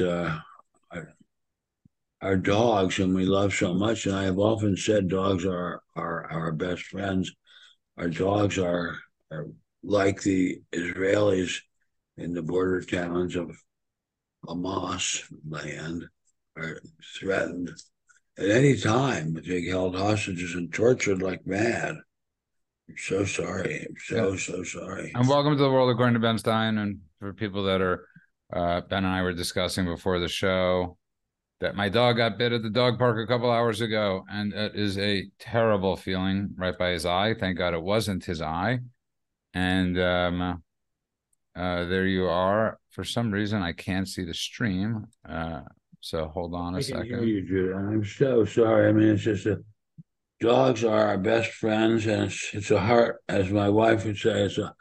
uh, our, our dogs, and we love so much. And I have often said dogs are are our best friends. Our dogs are, are like the Israelis in the border towns of Hamas land are threatened at any time to be held hostages and tortured like mad. I'm so sorry. I'm so yeah. so sorry. And welcome to the world according to Ben Stein. And for people that are uh, Ben and I were discussing before the show that my dog got bit at the dog park a couple hours ago, and it is a terrible feeling right by his eye. Thank God it wasn't his eye. And um, uh, there you are. For some reason, I can't see the stream. Uh, so hold on a I second. You. I'm so sorry. I mean, it's just a dogs are our best friends, and it's it's a heart, as my wife would say, it's a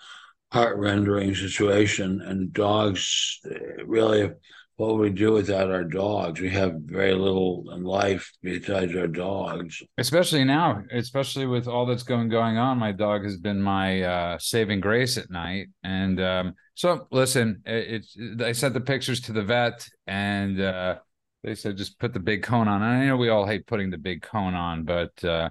heart rendering situation. And dogs really what would we do without our dogs. We have very little in life besides our dogs. Especially now, especially with all that's going going on. My dog has been my uh, saving grace at night. And um, so, listen, it's it, I sent the pictures to the vet, and uh, they said just put the big cone on. And I know we all hate putting the big cone on, but uh,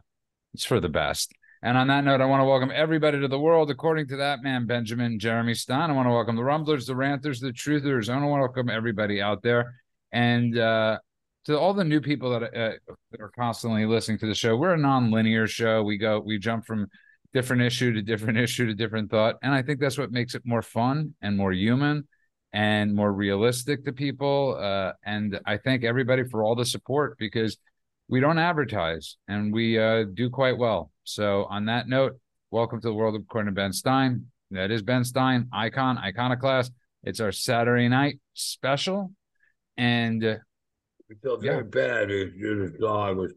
it's for the best. And on that note, I want to welcome everybody to the world. According to that man, Benjamin Jeremy Stein, I want to welcome the Rumblers, the Ranters, the Truthers. I want to welcome everybody out there. And uh, to all the new people that, uh, that are constantly listening to the show, we're a non-linear show. We go, we jump from different issue to different issue to different thought. And I think that's what makes it more fun and more human and more realistic to people. Uh, and I thank everybody for all the support because we don't advertise and we uh, do quite well. So, on that note, welcome to the world according to Ben Stein. That is Ben Stein, icon, iconoclast. It's our Saturday night special. And uh, we feel very yeah. bad if Judah's dog was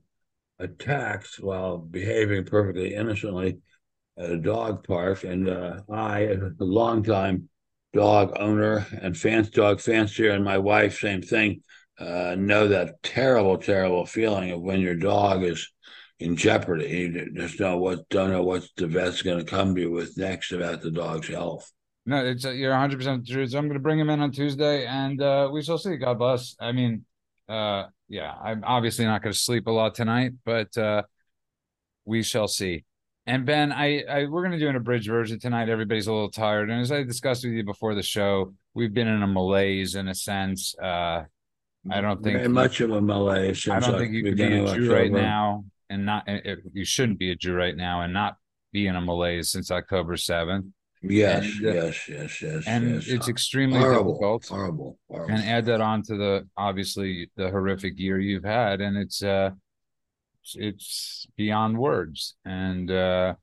attacked while behaving perfectly innocently at a dog park. And uh, I, a longtime dog owner and fans, dog fancier, and my wife, same thing, uh, know that terrible, terrible feeling of when your dog is in jeopardy. You just know what don't know what the vet's going to come to you with next about the dog's health. No, it's uh, you're 100 percent true. So I'm going to bring him in on Tuesday, and uh, we shall see. God bless. I mean, uh, yeah, I'm obviously not going to sleep a lot tonight, but uh, we shall see. And Ben, I, I we're going to do an abridged version tonight. Everybody's a little tired, and as I discussed with you before the show, we've been in a malaise in a sense. Uh, I don't think very much of a malaise. I don't think you can be a Jew right now and not if you shouldn't be a Jew right now and not be in a malaise since October seventh. Yes, and, uh, yes, yes, yes. And yes. it's extremely horrible, difficult. Horrible, horrible. And add that on to the obviously the horrific year you've had, and it's uh it's beyond words. And uh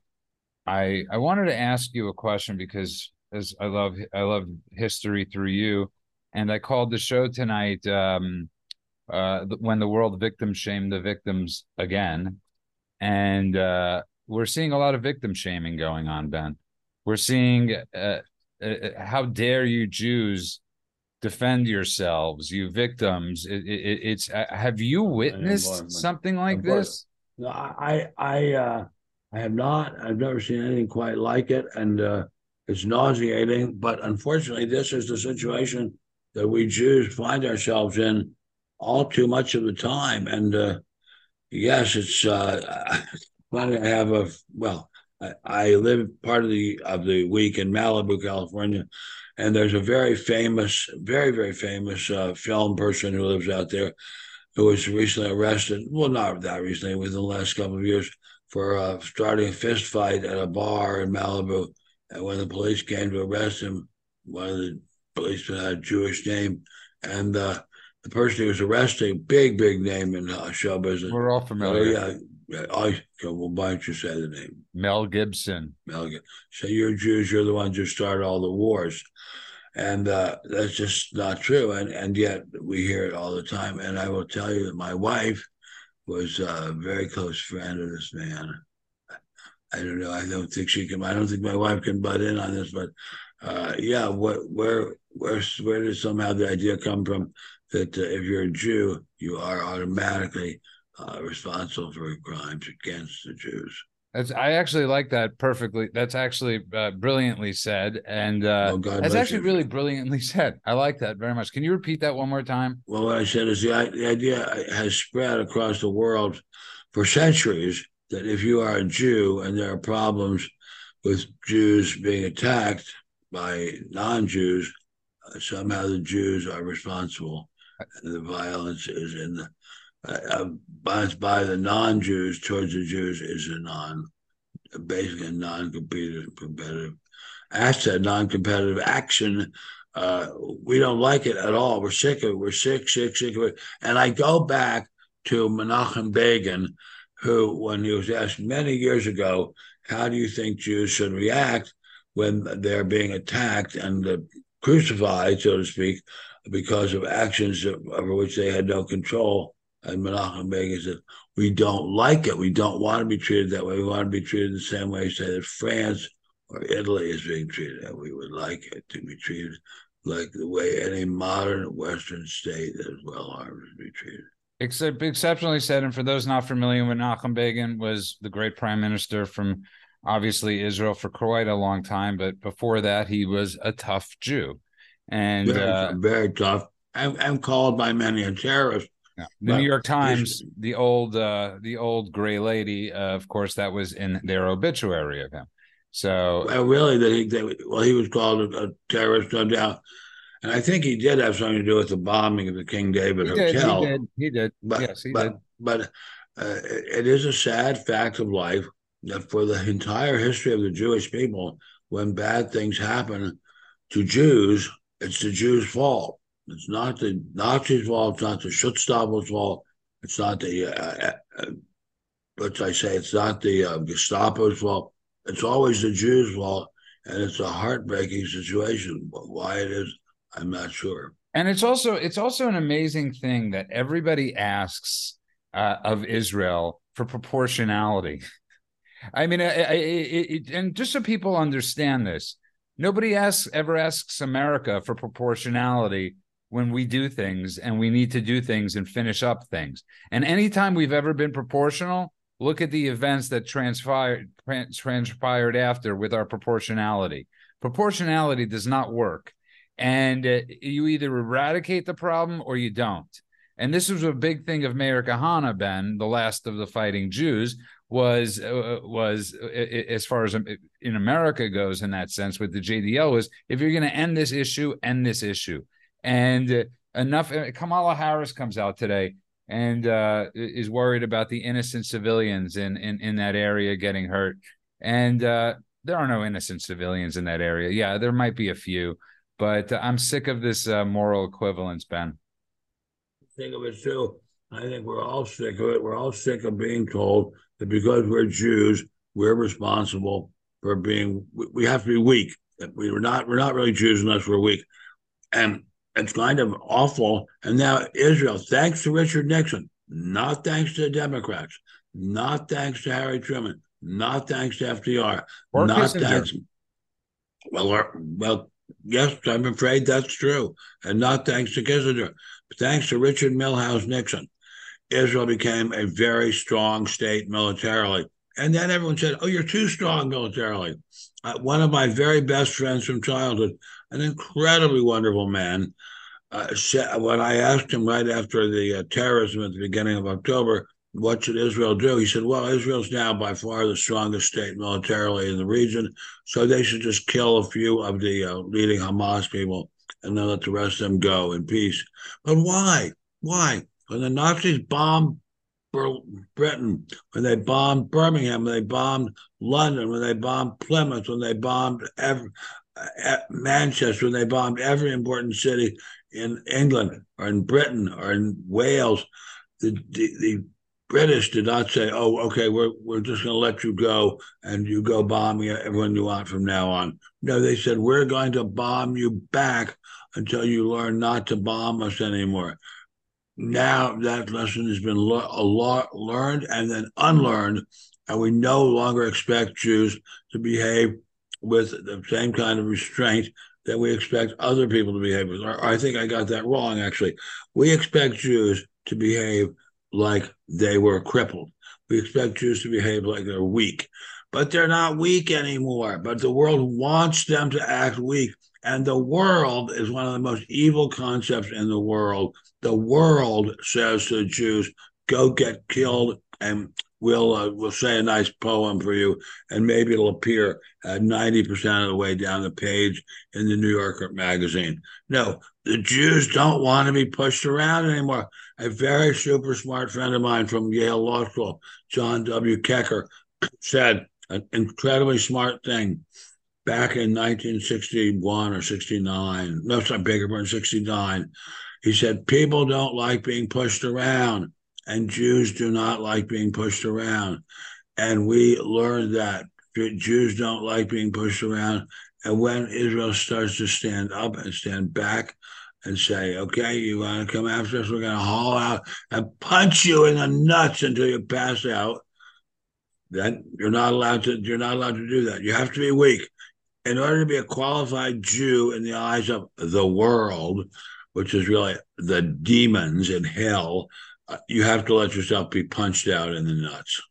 I I wanted to ask you a question because as I love I love history through you, and I called the show tonight um uh, when the world victim shamed the victims again, and uh, we're seeing a lot of victim shaming going on. Ben, we're seeing uh, uh how dare you Jews defend yourselves, you victims? It, it, it's uh, have you witnessed something like this? No, I I uh, I have not. I've never seen anything quite like it, and it's nauseating. But unfortunately, this is the situation that we Jews find ourselves in all too much of the time. And uh, yes, it's uh. I have a well. I, I live part of the of the week in Malibu, California, and there's a very famous, very very famous uh, film person who lives out there, who was recently arrested. Well, not that recently, within the last couple of years, for uh, starting a fist fight at a bar in Malibu. And when the police came to arrest him, one of the policemen had a Jewish name, and uh, the person who was arrested, big, big name in uh, show business. We're all familiar. Oh, yeah. I well, why don't you say the name? Mel Gibson. Mel Gibson. So you're Jews. You're the ones who started all the wars, and uh, that's just not true. And and yet we hear it all the time. And I will tell you that my wife was a very close friend of this man. I don't know. I don't think she can. I don't think my wife can butt in on this, but uh, yeah. What where where where did somehow the idea come from that uh, if you're a Jew, you are automatically uh, responsible for crimes against the Jews. That's I actually like that perfectly. That's actually uh, brilliantly said, and uh, Oh, that's actually you. really brilliantly said. I like that very much. Can you repeat that one more time? Well, what I said is the, the idea has spread across the world for centuries that if you are a Jew and there are problems with Jews being attacked by non-Jews, uh, somehow the Jews are responsible, the violence is in the uh, by, by the non-Jews towards the Jews is a non, basically a non-competitive competitive asset, non-competitive action. Uh, we don't like it at all. We're sick of it. We're sick, sick, sick of it. And I go back to Menachem Begin, who, when he was asked many years ago, how do you think Jews should react when they're being attacked and uh, crucified, so to speak, because of actions over which they had no control? And Menachem Begin said, we don't like it. We don't want to be treated that way. We want to be treated the same way, say that France or Italy is being treated. And we would like it to be treated like the way any modern Western state is well armed is be treated. Except exceptionally said, and for those not familiar Menachem Begin, was the great prime minister from obviously Israel for quite a long time, but before that, he was a tough Jew, and very, uh, very tough. I'm, I'm called by many a terrorist. Yeah. The New York Times, the old uh the old gray lady, uh, of course, that was in their obituary of him. So Well, really, that he, they, well, he was called a, a terrorist, no doubt. And I think he did have something to do with the bombing of the King David he did, Hotel. he did, he did. But, yes, he but, did. but uh, it is a sad fact of life that for the entire history of the Jewish people, when bad things happen to Jews, it's the Jews' fault. It's not the Nazis' fault. It's not the Schutzstaffel's fault. It's not the, uh, uh, let's I say, it's not the uh, Gestapo's fault. It's always the Jews' fault, and it's a heartbreaking situation. But why it is, I'm not sure. And it's also it's also an amazing thing that everybody asks uh, of Israel for proportionality. I mean, I, I, it, and just so people understand this, nobody asks ever asks America for proportionality when we do things and we need to do things and finish up things. And anytime we've ever been proportional, look at the events that transpired transpired after with our proportionality. Proportionality does not work, and uh, you either eradicate the problem or you don't. And this was a big thing of Meir Kahane, Ben, the last of the fighting Jews, was uh, was uh, as far as in America goes in that sense with the JDL was if you're going to end this issue, end this issue. And uh, enough. Kamala Harris comes out today and uh, is worried about the innocent civilians in in in that area getting hurt. And uh, there are no innocent civilians in that area. Yeah, there might be a few, but I'm sick of this uh, moral equivalence, Ben. Think of it too. I think we're all sick of it. We're all sick of being told that because we're Jews, we're responsible for being. We have to be weak. We're not. We're not really Jews unless we're weak, and it's kind of awful. And now Israel, thanks to Richard Nixon, not thanks to the Democrats, not thanks to Harry Truman, not thanks to FDR, Or not Kissinger. thanks. Well, or, well, yes, I'm afraid that's true, and not thanks to Kissinger, but thanks to Richard Milhous Nixon. Israel became a very strong state militarily. And then everyone said, Oh, you're too strong militarily. Uh, one of my very best friends from childhood, an incredibly wonderful man, uh, said, when I asked him right after the uh, terrorism at the beginning of October, what should Israel do? He said, Well, Israel's now by far the strongest state militarily in the region, so they should just kill a few of the uh, leading Hamas people and then let the rest of them go in peace. But why? Why? When the Nazis bombed Britain, when they bombed Birmingham, when they bombed London, when they bombed Plymouth, when they bombed Manchester, when they bombed every important city in England or in Britain or in Wales, the, the, the British did not say, "Oh, okay, we're we're just going to let you go and you go bombing everyone you want from now on." No, they said we're going to bomb you back until you learn not to bomb us anymore. Now that lesson has been a lot learned and then unlearned, and we no longer expect Jews to behave with the same kind of restraint that we expect other people to behave with. Or, I think I got that wrong. Actually, we expect Jews to behave like they were crippled. we expect Jews to behave like they're weak. But they're not weak anymore. But the world wants them to act weak. And the world is one of the most evil concepts in the world. The world says to the Jews, go get killed and we'll uh, we'll say a nice poem for you, and maybe it'll appear ninety percent of the way down the page in the New Yorker magazine. No, the Jews don't want to be pushed around anymore. A very super smart friend of mine from Yale Law School, John W. Keker, said an incredibly smart thing back in 1961 or 69. No, sorry, bigger, but 69. He said, People don't like being pushed around and Jews do not like being pushed around. And we learned that Jews don't like being pushed around. And when Israel starts to stand up and stand back and say, okay, you want to come after us, we're going to haul out and punch you in the nuts until you pass out, then you're not allowed to you're not allowed to do that. You have to be weak. In order to be a qualified Jew in the eyes of the world, which is really the demons in hell, uh, you have to let yourself be punched out in the nuts.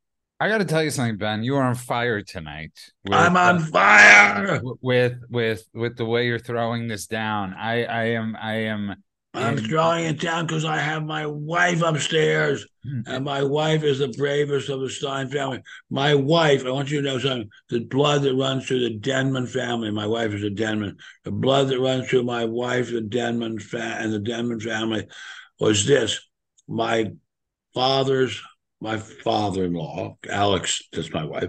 I got to tell you something, Ben. You are on fire tonight. With, I'm on fire with with with the way you're throwing this down. I I am I am. I'm drawing in... town because I have my wife upstairs, hmm. and my wife is the bravest of the Stein family. My wife, I want you to know something: the blood that runs through the Denman family. My wife is a Denman. The blood that runs through my wife, the Denman fa- and the Denman family, was this my father's my father-in-law, Alex, that's my wife.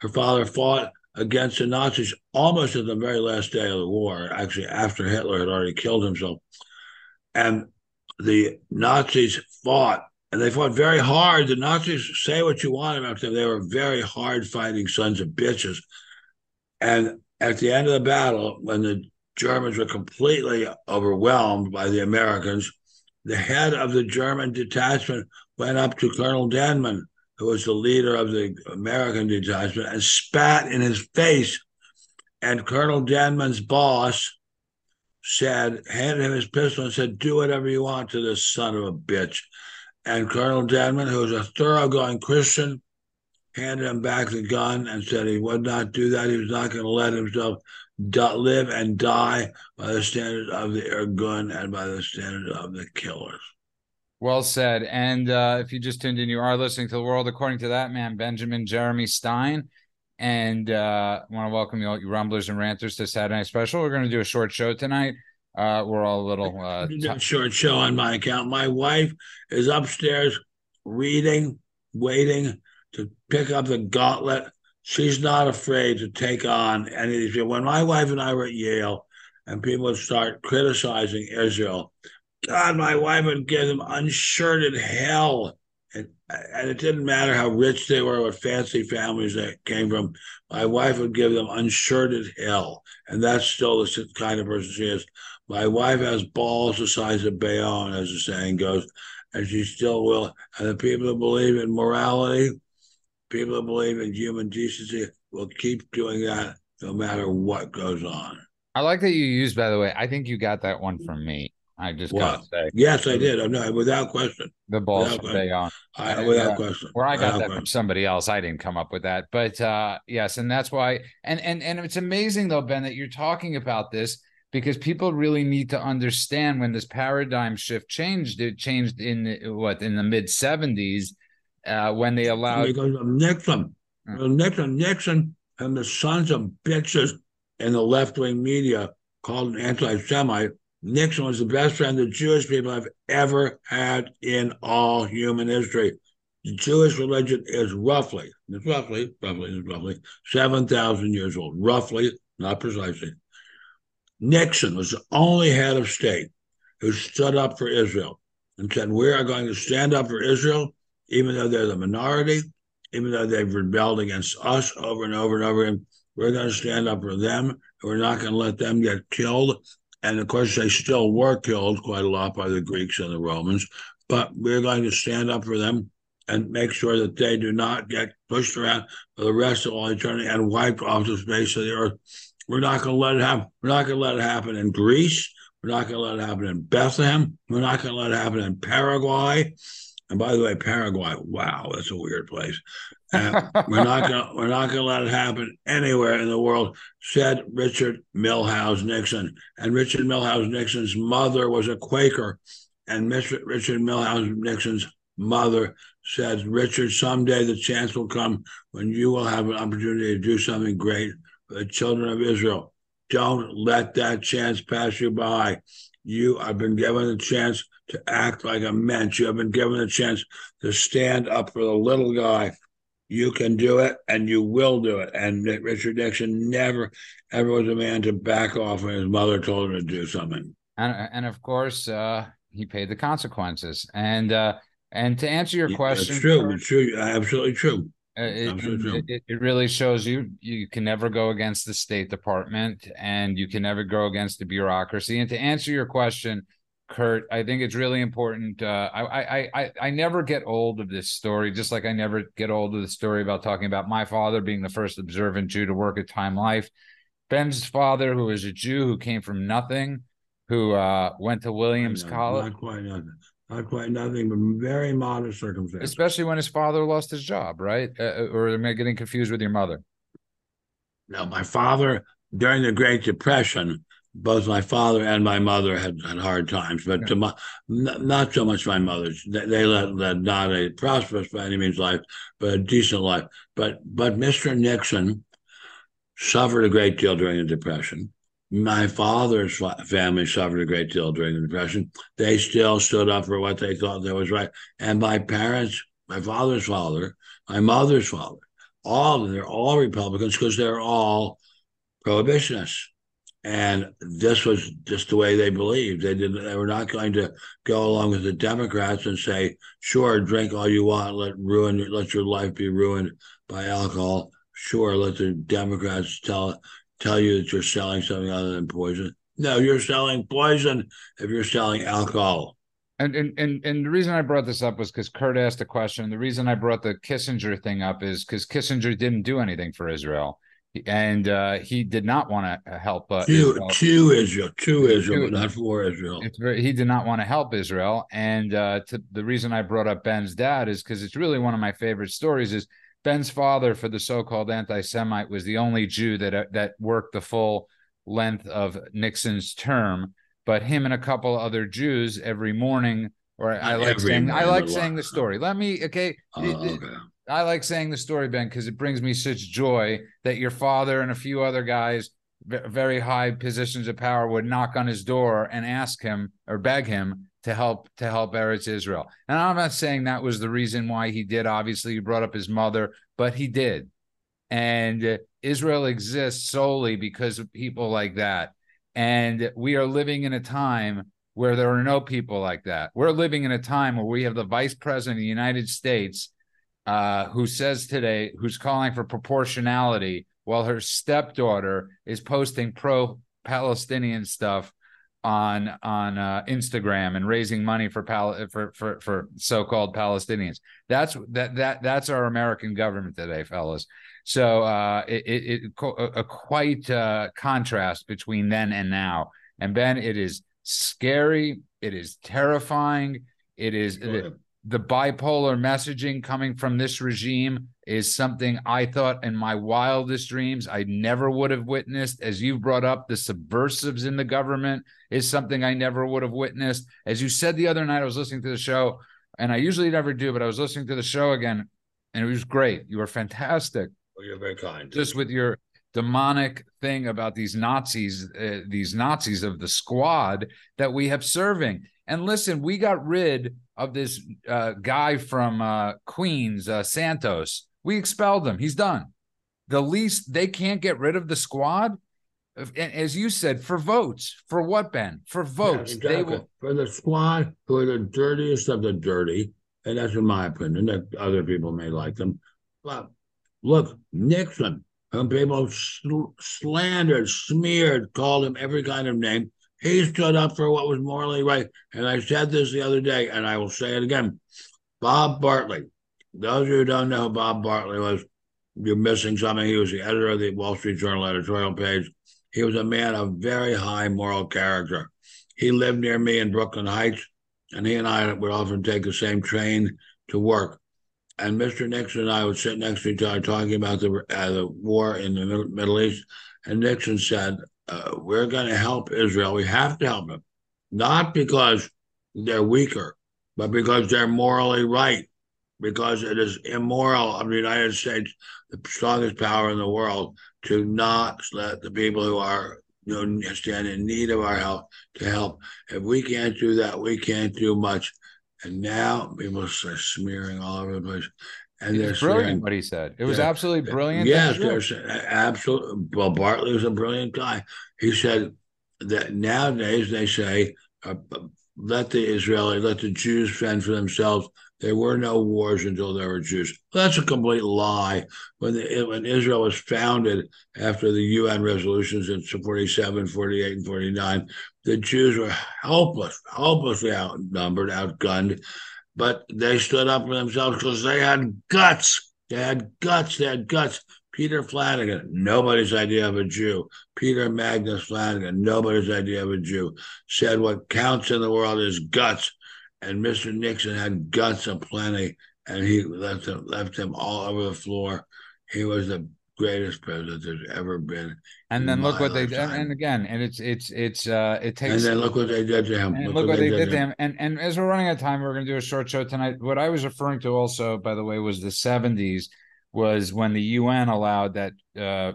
Her father fought against the Nazis almost at the very last day of the war, actually after Hitler had already killed himself. And the Nazis fought, and they fought very hard. The Nazis say what you want about them. They were very hard fighting sons of bitches. And at the end of the battle, when the Germans were completely overwhelmed by the Americans, the head of the German detachment went up to Colonel Denman, who was the leader of the American detachment, and spat in his face. And Colonel Denman's boss said, handed him his pistol and said, Do whatever you want to this son of a bitch. And Colonel Denman, who was a thoroughgoing Christian, handed him back the gun and said he would not do that. He was not going to let himself live and die by the standards of the Irgun and by the standards of the killers. Well said. And uh, if you just tuned in, you are listening to the world according to that man, Benjamin Jeremy Stein. And uh, I want to welcome you all, you rumblers and ranters, to Saturday Night Special. We're going to do a short show tonight. Uh, we're all a little uh, t- short show on my account. My wife is upstairs reading, waiting to pick up the gauntlet she's not afraid to take on any of these. When my wife and I were at Yale, and people would start criticizing Israel, God, my wife would give them unshirted hell. And, and it didn't matter how rich they were, what fancy families they came from. My wife would give them unshirted hell. And that's still the kind of person she is. My wife has balls the size of Bayonne, as the saying goes, and she still will. And the people who believe in morality, people that believe in human decency will keep doing that no matter what goes on. I like that you used, by the way. I think you got that one from me. I just got to say. Yes, I did. I'm not without question. The balls they on. I, without uh, question. Where I got without that question. from somebody else. I didn't come up with that. But uh yes, and that's why and and and it's amazing though, Ben, that you're talking about this because people really need to understand when this paradigm shift changed. It changed in what in the mid 70s uh, when they allowed because of Nixon, mm. Nixon, Nixon, and the sons of bitches in the left wing media called an anti-Semite. Nixon was the best friend the Jewish people have ever had in all human history. The Jewish religion is roughly, it's roughly, roughly, roughly 7,000 years old, roughly, not precisely. Nixon was the only head of state who stood up for Israel and said, We are going to stand up for Israel even though they're the minority, even though they've rebelled against us over and over and over again, we're going to stand up for them. We're not going to let them get killed. And of course, they still were killed quite a lot by the Greeks and the Romans. But we're going to stand up for them and make sure that they do not get pushed around for the rest of all eternity and wiped off the face of the earth. We're not going to let it happen. We're not going to let it happen in Greece. We're not going to let it happen in Bethlehem. We're not going to let it happen in Paraguay. And by the way, Paraguay, wow, that's a weird place. We're not gonna we're not gonna let it happen anywhere in the world, said Richard Milhous Nixon. And Richard Milhous Nixon's mother was a Quaker, and Mr. Richard Milhous Nixon's mother said, Richard, someday the chance will come when you will have an opportunity to do something great for the children of Israel. Don't let that chance pass you by. You have been given a chance to act like a mensch. You have been given a chance to stand up for the little guy. You can do it and you will do it. And Richard Nixon never, ever was a man to back off when his mother told him to do something. And, and of course, uh, he paid the consequences. And, uh, and to answer your question, it's true. It's true. Absolutely true. Uh, it, it, it, really shows you you can never go against the State Department and you can never go against the bureaucracy. And to answer your question, Kurt, I think it's really important. Uh, I, I I I never get old of this story, just like I never get old of the story about talking about my father being the first observant Jew to work at Time Life. Ben's father, who was a Jew who came from nothing, who uh, went to Williams College. Not quite nothing not quite nothing, but very modest circumstances. Especially when his father lost his job, right? Uh, uh, or am I getting confused with your mother? No, my father during the Great Depression, both my father and my mother had, had hard times, but to my, not, not so much my mother. They, they led, led not a prosperous by any means life, but a decent life. But but Mr. Nixon suffered a great deal during the Depression my father's family suffered a great deal during the Depression. They still stood up for what they thought that was right. And my parents, my father's father, my mother's father, all they're all Republicans because they're all prohibitionists. And this was just the way they believed. They didn't. They were not going to go along with the Democrats and say, "Sure, drink all you want. Let ruin. Let your life be ruined by alcohol." Sure, let the Democrats tell tell you that you're selling something other than poison. No, you're selling poison if you're selling alcohol. And and and, and the reason I brought this up was because Kurt asked a question. The reason I brought the Kissinger thing up is because Kissinger didn't do anything for Israel, and uh, he did not want to help uh, to, Israel. to Israel, Israel, not for Israel. Very, he did not want to help Israel, and uh, to, the reason I brought up Ben's dad is because it's really one of my favorite stories. Is Ben's father, for the so-called anti-Semite, was the only Jew that uh, that worked the full length of Nixon's term. But him and a couple other Jews every morning, or I like saying I like saying the story. Let me okay. Oh, okay. I like saying the story, Ben, because it brings me such joy that your father and a few other guys, very high positions of power, would knock on his door and ask him or beg him to help to help Eretz Israel. And I'm not saying that was the reason why he did. Obviously, he brought up his mother, but he did. And uh, Israel exists solely because of people like that. And we are living in a time where there are no people like that. We're living in a time where we have the vice president of the United States uh, who says today, who's calling for proportionality, while her stepdaughter is posting pro Palestinian stuff on on uh, Instagram and raising money for Pal- for for for so-called Palestinians. That's that that that's our American government today, fellas. So uh, it, it, it a, quite uh, contrast between then and now. And Ben, it is scary. It is terrifying. It is the bipolar messaging coming from this regime is something I thought in my wildest dreams I never would have witnessed. As you brought up, the subversives in the government is something I never would have witnessed. As you said the other night, I was listening to the show, and I usually never do, but I was listening to the show again, and it was great. You were fantastic. Well, you're very kind. Just with your demonic thing about these Nazis, uh, these Nazis of the squad that we have serving. And listen, we got rid of this uh, guy from uh, Queens, uh, Santos. We expelled him. He's done. The least they can't get rid of the squad, as you said, for votes. For what, Ben? For votes. Yeah, exactly. will... For the squad who are the dirtiest of the dirty. And that's in my opinion. That other people may like them. But look, Nixon, whom people sl- slandered, smeared, called him every kind of name he stood up for what was morally right. And I said this the other day, and I will say it again. Bob Bartley. Those of you who don't know who Bob Bartley was, you're missing something. He was the editor of the Wall Street Journal editorial page. He was a man of very high moral character. He lived near me in Brooklyn Heights. and he and I would often take the same train to work. And Mr. Nixon and I would sit next to each other talking about the, uh, the war in the Middle, East. And Nixon said, uh, We're going to help Israel. We have to help them, not because they're weaker, but because they're morally right because it is immoral of the United States, the strongest power in the world, to not let the people who are you know stand in need of our help to help. If we can't do that, we can't do much. And now people are smearing all over the place. And it's brilliant smearing, what he said. It was absolutely brilliant. Yes, there's absolutely. Well, Bartley was a brilliant guy. He said that nowadays they say, uh, let the Israeli, let the Jews fend for themselves there were no wars until there were Jews. Well, that's a complete lie. When, the, when Israel was founded after the UN resolutions in 47, 48, and 49, the Jews were helpless, helplessly outnumbered, outgunned, but they stood up for themselves because they had guts. They had guts. They had guts. Peter Flanigan, nobody's idea of a Jew. Peter Magnus Flanigan, nobody's idea of a Jew, said what counts in the world is guts and Mr. Nixon had guts aplenty, and he left them left all over the floor. He was the greatest president there's ever been. And then look what lifetime. they did. And again, and it's it's it's uh it takes. And then look what they did to him. And look, look what, what they, they, did to him. him. And and as we're running out of time, we're going to do a short show tonight. What I was referring to also, by the way, was the '70s, was when the UN allowed that uh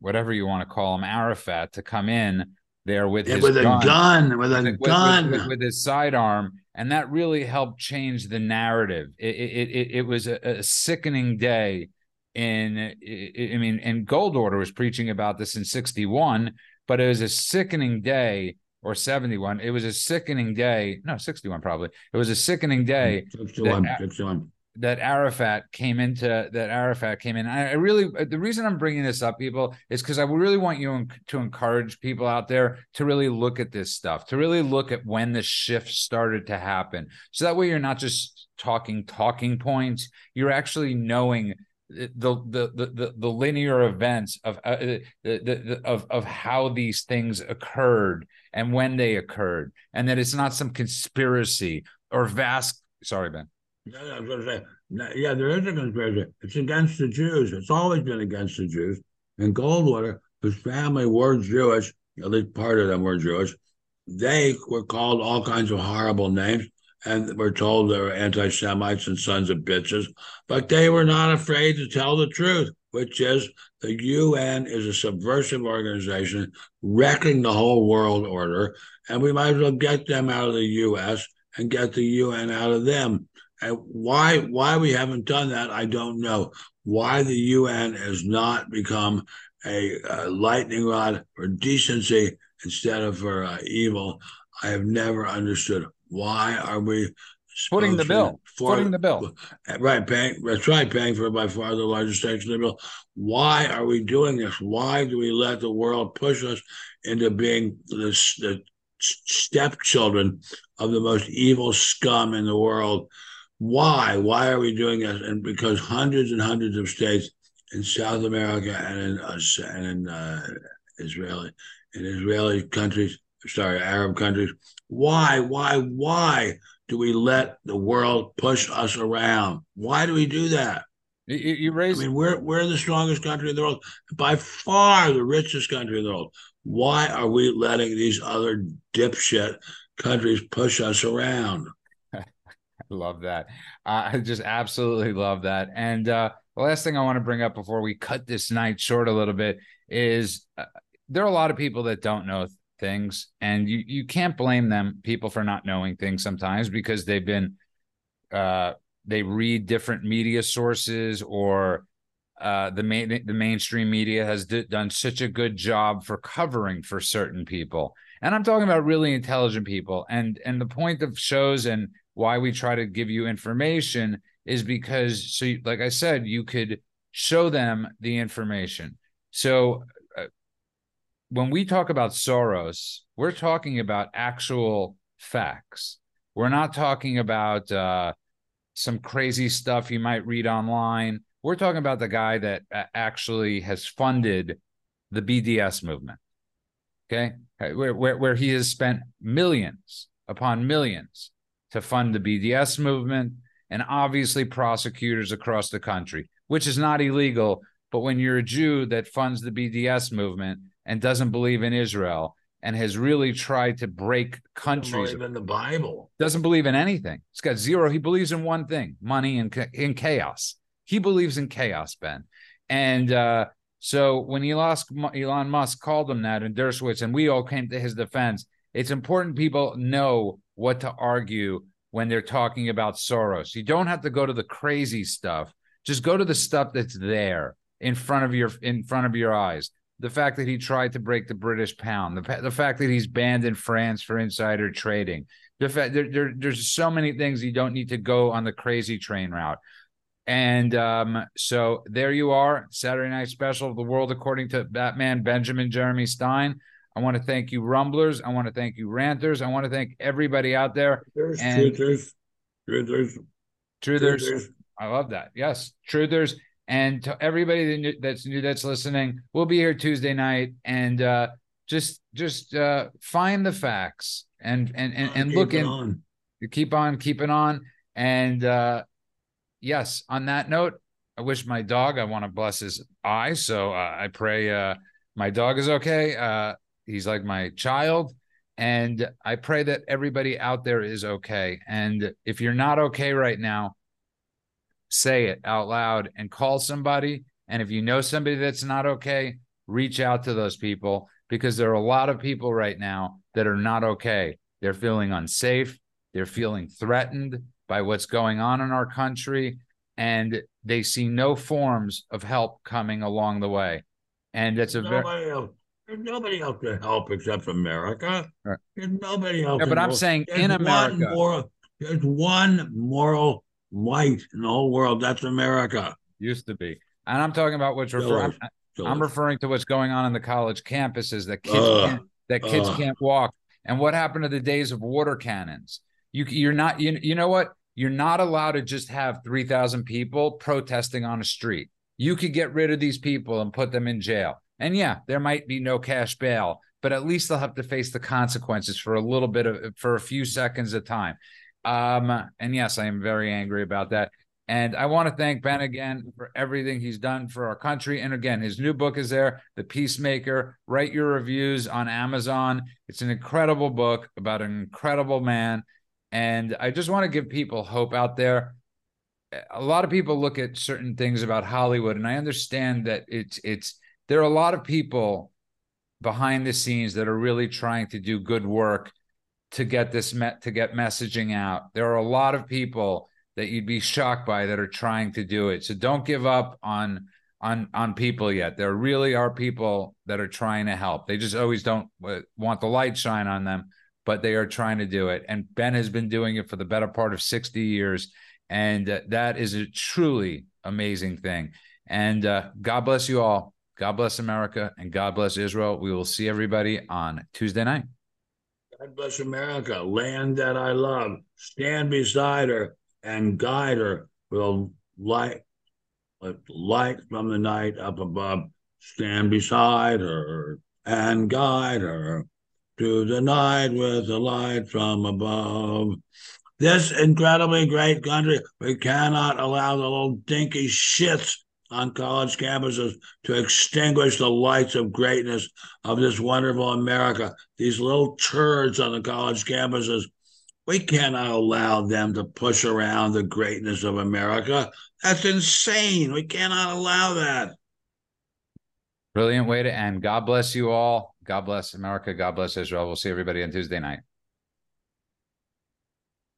whatever you want to call him, Arafat, to come in there with yeah, his with gun, a gun, with a with, gun, with, with, with his sidearm and that really helped change the narrative. It it it, it was a, a, sickening day. In I mean, and Goldwater was preaching about this in '61, but it was a sickening day or 71. It was a sickening day. No, 61 probably. It was a sickening day. Mm, 61, 61 that Arafat came into that Arafat came in. I, really uh, the reason I'm bringing this up, people, is because I really want you to encourage people out there to really look at this stuff, to really look at when the shift started to happen, so that way you're not just talking talking points, you're actually knowing the the the the, linear events of uh, the, the, of of how these things occurred and when they occurred, and that it's not some conspiracy or vast. Sorry, Ben. Yeah, say, yeah, there is a conspiracy. It's against the Jews. It's always been against the Jews. And Goldwater, whose family were Jewish, at least part of them were Jewish, they were called all kinds of horrible names and were told they were anti Semites and sons of bitches. But they were not afraid to tell the truth, which is the UN is a subversive organization wrecking the whole world order. And we might as well get them out of the US and get the UN out of them. And why why we haven't done that, I don't know. Why the UN has not become a, a lightning rod for decency instead of for uh, evil, I have never understood. Why are we footing the bill? For, footing the bill, right? Paying that's right. Paying for by far the largest section of the bill. Why are we doing this? Why do we let the world push us into being the, the stepchildren of the most evil scum in the world? Why? Why are we doing this? And because hundreds and hundreds of states in South America and in uh, and in uh, Israeli in Israeli countries, sorry, Arab countries. Why? Why? Why do we let the world push us around? Why do we do that? You, you raise. I mean, we're we're the strongest country in the world, by far the richest country in the world. Why are we letting these other dipshit countries push us around? I love that. I just absolutely love that. And uh, the last thing I want to bring up before we cut this night short a little bit is uh, there are a lot of people that don't know things, and you you can't blame them people for not knowing things sometimes because they've been uh, they read different media sources or uh, the main the mainstream media has d- done such a good job for covering for certain people, and I'm talking about really intelligent people. And and the point of shows and why we try to give you information is because so like i said you could show them the information. So when we talk about soros we're talking about actual facts. We're not talking about uh, some crazy stuff you might read online. We're talking about the guy that actually has funded the bds movement. Okay? Where, where, where he has spent millions upon millions to fund the BDS movement and obviously prosecutors across the country, which is not illegal. But when you're a Jew that funds the BDS movement and doesn't believe in Israel and has really tried to break countries, in the Bible. doesn't believe in anything. He's got zero. He believes in one thing: money and in chaos. He believes in chaos, Ben. And uh, so when Elon, Elon Musk called him that and Dershowitz, and we all came to his defense, it's important people know what to argue when they're talking about Soros. You don't have to go to the crazy stuff. Just go to the stuff that's there in front of your in front of your eyes. The fact that he tried to break the British pound, the, the fact that he's banned in France for insider trading, the fact there, there, there's so many things you don't need to go on the crazy train route. And um, so there you are, Saturday night special of the world according to Batman Benjamin Jeremy Stein. I want to thank you, Rumblers. I want to thank you, Ranters. I want to thank everybody out there. There's And- truthers, truthers, Truthers. truthers. I love that. Yes, truthers. And to everybody that's new that's listening, we'll be here Tuesday night and uh, just just uh, find the facts and and and, and look in. on. You keep on keeping on. And uh, yes, on that note, I wish my dog. I want to bless his eye, so uh, I pray uh, my dog is okay. Uh, he's like my child, and I pray that everybody out there is okay. And if you're not okay right now, say it out loud and call somebody. And if you know somebody that's not okay, reach out to those people because there are a lot of people right now that are not okay. They're feeling unsafe. They're feeling threatened by what's going on in our country, and they see no forms of help coming along the way. And it's a very Nobody else. There's nobody else to help except America. Right. There's nobody else. Yeah, but I'm world. saying There's in one America. moral- there's one moral light in the whole world. That's America. used to be, and I'm talking about what's referring. So I'm referring to what's going on in the college campuses that kids Ugh. can't, that kids Ugh. can't walk. And what happened to the days of water cannons? You you're not you, you know what? You're not allowed to just have 3,000 people protesting on a street. You could get rid of these people and put them in jail. And yeah, there might be no cash bail, but at least they'll have to face the consequences for a little bit of for a few seconds of time. Um, and yes, I am very angry about that. And I want to thank Ben again for everything he's done for our country. And again, his new book is there, The Peacemaker. Write your reviews on Amazon. It's an incredible book about an incredible man. And I just want to give people hope out there. A lot of people look at certain things about Hollywood, and I understand that it's it's there are a lot of people behind the scenes that are really trying to do good work to get this met to get messaging out. There are a lot of people that you'd be shocked by that are trying to do it. So don't give up on on on people yet. There really are people that are trying to help. They just always don't uh, want the light shine on them, but they are trying to do it. And Ben has been doing it for the better part of 60 years and uh, that is a truly amazing thing. And uh, God bless you all. God bless America and God bless Israel. We will see everybody on Tuesday night. God bless America, land that I love. Stand beside her and guide her with a light, with light from the night up above. Stand beside her and guide her to the night with the light from above. This incredibly great country, we cannot allow the little dinky shits on college campuses to extinguish the lights of greatness of this wonderful America. These little turds on the college campuses, we cannot allow them to push around the greatness of America. That's insane. We cannot allow that. Brilliant way to end. God bless you all. God bless America. God bless Israel. We'll see everybody on Tuesday night.